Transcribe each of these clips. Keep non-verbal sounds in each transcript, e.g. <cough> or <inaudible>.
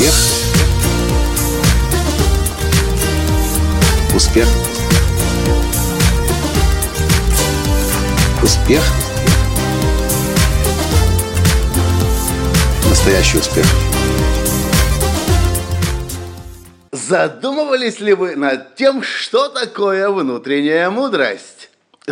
Успех. Успех. Успех. Настоящий успех. Задумывались ли вы над тем, что такое внутренняя мудрость?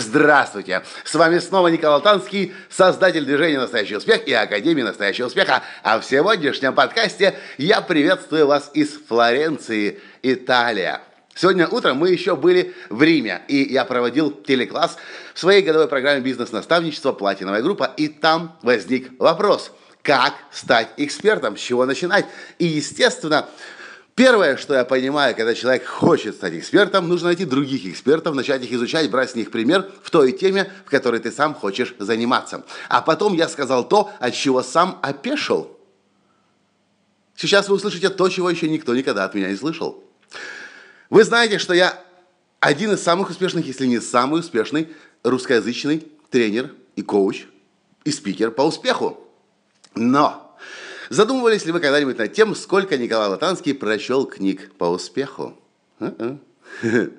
Здравствуйте! С вами снова Николай Танский, создатель движения «Настоящий успех» и Академии «Настоящего успеха». А в сегодняшнем подкасте я приветствую вас из Флоренции, Италия. Сегодня утром мы еще были в Риме, и я проводил телекласс в своей годовой программе «Бизнес-наставничество. Платиновая группа», и там возник вопрос – как стать экспертом, с чего начинать. И, естественно, Первое, что я понимаю, когда человек хочет стать экспертом, нужно найти других экспертов, начать их изучать, брать с них пример в той теме, в которой ты сам хочешь заниматься. А потом я сказал то, от чего сам опешил. Сейчас вы услышите то, чего еще никто никогда от меня не слышал. Вы знаете, что я один из самых успешных, если не самый успешный русскоязычный тренер и коуч и спикер по успеху. Но Задумывались ли вы когда-нибудь над тем, сколько Николай Латанский прочел книг по успеху? <laughs>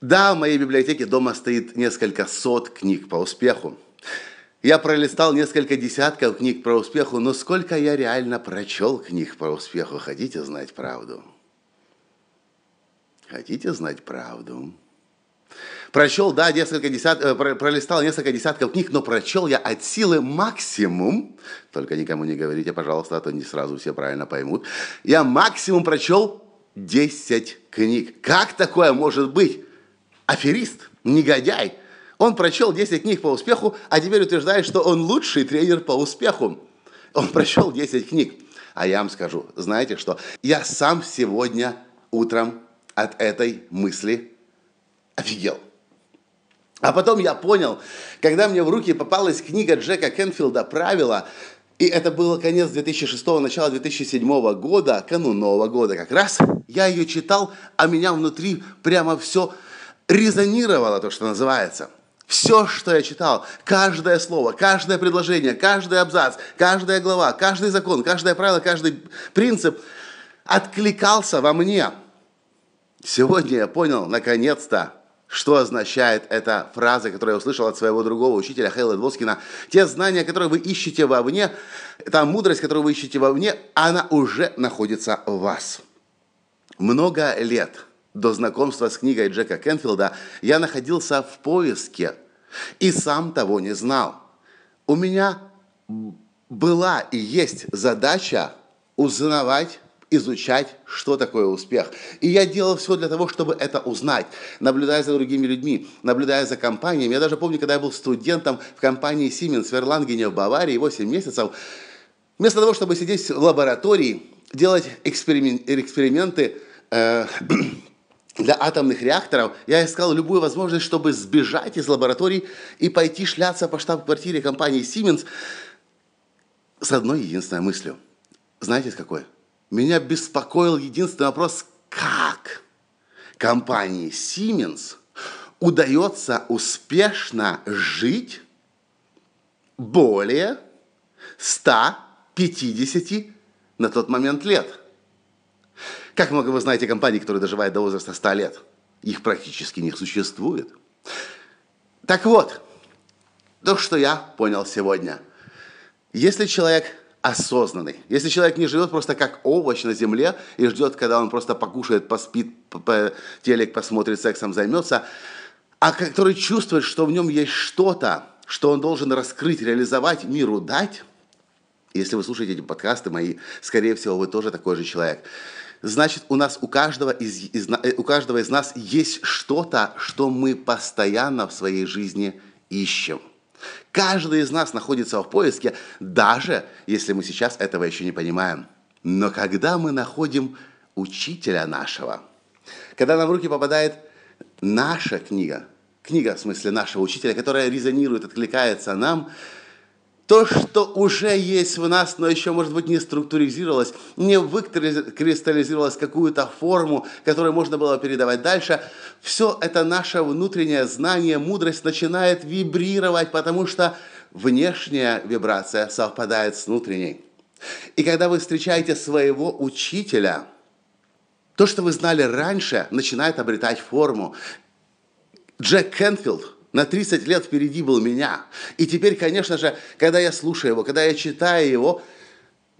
Да, в моей библиотеке дома стоит несколько сот книг по успеху. Я пролистал несколько десятков книг про успеху, но сколько я реально прочел книг по успеху, хотите знать правду? Хотите знать правду? Прочел, да, несколько десят, э, пролистал несколько десятков книг, но прочел я от силы максимум, только никому не говорите, пожалуйста, а то не сразу все правильно поймут, я максимум прочел 10 книг. Как такое может быть? Аферист, негодяй. Он прочел 10 книг по успеху, а теперь утверждает, что он лучший тренер по успеху. Он прочел 10 книг. А я вам скажу, знаете что? Я сам сегодня утром от этой мысли офигел. А потом я понял, когда мне в руки попалась книга Джека Кенфилда «Правила», и это было конец 2006 начало 2007 года, канун Нового года как раз, я ее читал, а меня внутри прямо все резонировало, то, что называется. Все, что я читал, каждое слово, каждое предложение, каждый абзац, каждая глава, каждый закон, каждое правило, каждый принцип откликался во мне. Сегодня я понял, наконец-то, что означает эта фраза, которую я услышал от своего другого учителя Хейла Двоскина? Те знания, которые вы ищете вовне, та мудрость, которую вы ищете вовне, она уже находится в вас. Много лет до знакомства с книгой Джека Кенфилда я находился в поиске и сам того не знал. У меня была и есть задача узнавать изучать, что такое успех. И я делал все для того, чтобы это узнать, наблюдая за другими людьми, наблюдая за компаниями. Я даже помню, когда я был студентом в компании Siemens в Эрлангене в Баварии 8 месяцев, вместо того, чтобы сидеть в лаборатории, делать эксперименты э, <clears throat> для атомных реакторов, я искал любую возможность, чтобы сбежать из лаборатории и пойти шляться по штаб-квартире компании Siemens с одной единственной мыслью. Знаете, с какой? Меня беспокоил единственный вопрос, как компании Siemens удается успешно жить более 150 на тот момент лет. Как много вы знаете компаний, которые доживают до возраста 100 лет? Их практически не существует. Так вот, то, что я понял сегодня. Если человек осознанный. Если человек не живет просто как овощ на земле и ждет, когда он просто покушает, поспит, по телек посмотрит, сексом займется, а который чувствует, что в нем есть что-то, что он должен раскрыть, реализовать, миру дать, если вы слушаете эти подкасты мои, скорее всего, вы тоже такой же человек. Значит, у нас у каждого из, из, у каждого из нас есть что-то, что мы постоянно в своей жизни ищем – Каждый из нас находится в поиске, даже если мы сейчас этого еще не понимаем. Но когда мы находим учителя нашего, когда нам в руки попадает наша книга, книга в смысле нашего учителя, которая резонирует, откликается нам – то, что уже есть в нас, но еще, может быть, не структуризировалось, не выкристаллизировалось какую-то форму, которую можно было передавать дальше, все это наше внутреннее знание, мудрость начинает вибрировать, потому что внешняя вибрация совпадает с внутренней. И когда вы встречаете своего учителя, то, что вы знали раньше, начинает обретать форму. Джек Кенфилд на 30 лет впереди был меня. И теперь, конечно же, когда я слушаю его, когда я читаю его,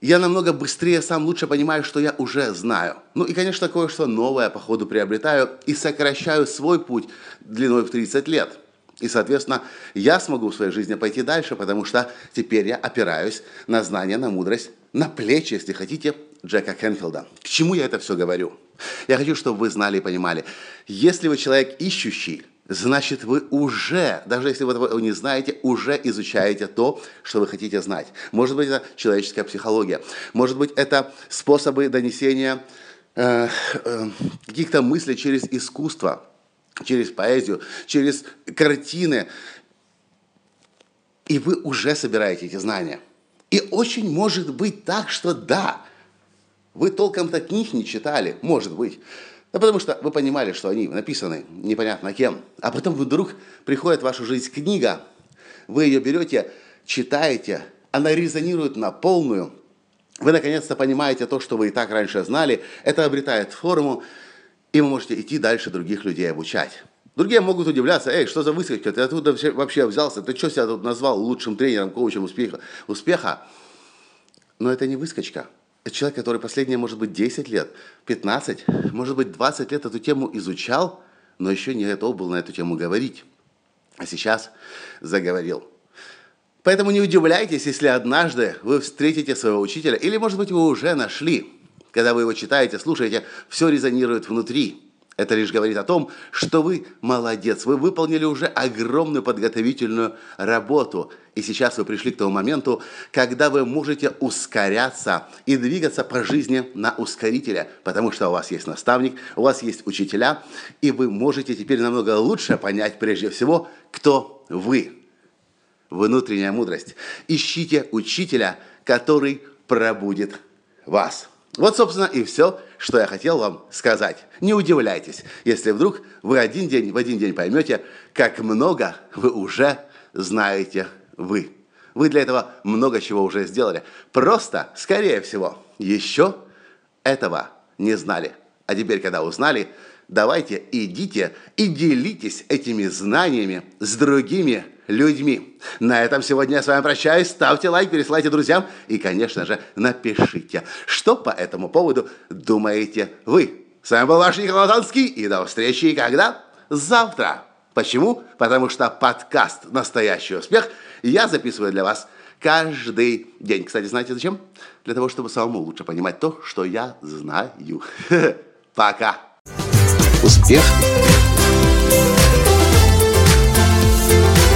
я намного быстрее сам лучше понимаю, что я уже знаю. Ну и, конечно, кое-что новое по ходу приобретаю и сокращаю свой путь длиной в 30 лет. И, соответственно, я смогу в своей жизни пойти дальше, потому что теперь я опираюсь на знания, на мудрость, на плечи, если хотите, Джека Кенфилда. К чему я это все говорю? Я хочу, чтобы вы знали и понимали, если вы человек ищущий, значит вы уже, даже если вы этого не знаете, уже изучаете то, что вы хотите знать. Может быть, это человеческая психология, может быть, это способы донесения э, э, каких-то мыслей через искусство, через поэзию, через картины. И вы уже собираете эти знания. И очень может быть так, что да, вы толком-то книг не читали, может быть. Да потому что вы понимали, что они написаны непонятно кем. А потом вдруг приходит в вашу жизнь книга, вы ее берете, читаете, она резонирует на полную, вы наконец-то понимаете то, что вы и так раньше знали, это обретает форму, и вы можете идти дальше других людей обучать. Другие могут удивляться, эй, что за выскочка, ты откуда вообще взялся, ты что себя тут назвал лучшим тренером, коучем успеха? успеха? Но это не выскочка. Человек, который последние, может быть, 10 лет, 15, может быть, 20 лет эту тему изучал, но еще не готов был на эту тему говорить. А сейчас заговорил. Поэтому не удивляйтесь, если однажды вы встретите своего учителя, или, может быть, вы уже нашли. Когда вы его читаете, слушаете, все резонирует внутри. Это лишь говорит о том, что вы молодец, вы выполнили уже огромную подготовительную работу. И сейчас вы пришли к тому моменту, когда вы можете ускоряться и двигаться по жизни на ускорителя, потому что у вас есть наставник, у вас есть учителя, и вы можете теперь намного лучше понять прежде всего, кто вы. Внутренняя мудрость. Ищите учителя, который пробудет вас. Вот, собственно, и все, что я хотел вам сказать. Не удивляйтесь, если вдруг вы один день в один день поймете, как много вы уже знаете вы. Вы для этого много чего уже сделали. Просто, скорее всего, еще этого не знали. А теперь, когда узнали, давайте идите и делитесь этими знаниями с другими людьми. На этом сегодня я с вами прощаюсь. Ставьте лайк, пересылайте друзьям и, конечно же, напишите, что по этому поводу думаете вы. С вами был ваш Николай Танский, и до встречи когда? Завтра. Почему? Потому что подкаст «Настоящий успех» я записываю для вас каждый день. Кстати, знаете зачем? Для того, чтобы самому лучше понимать то, что я знаю. <laughs> Пока. Успех.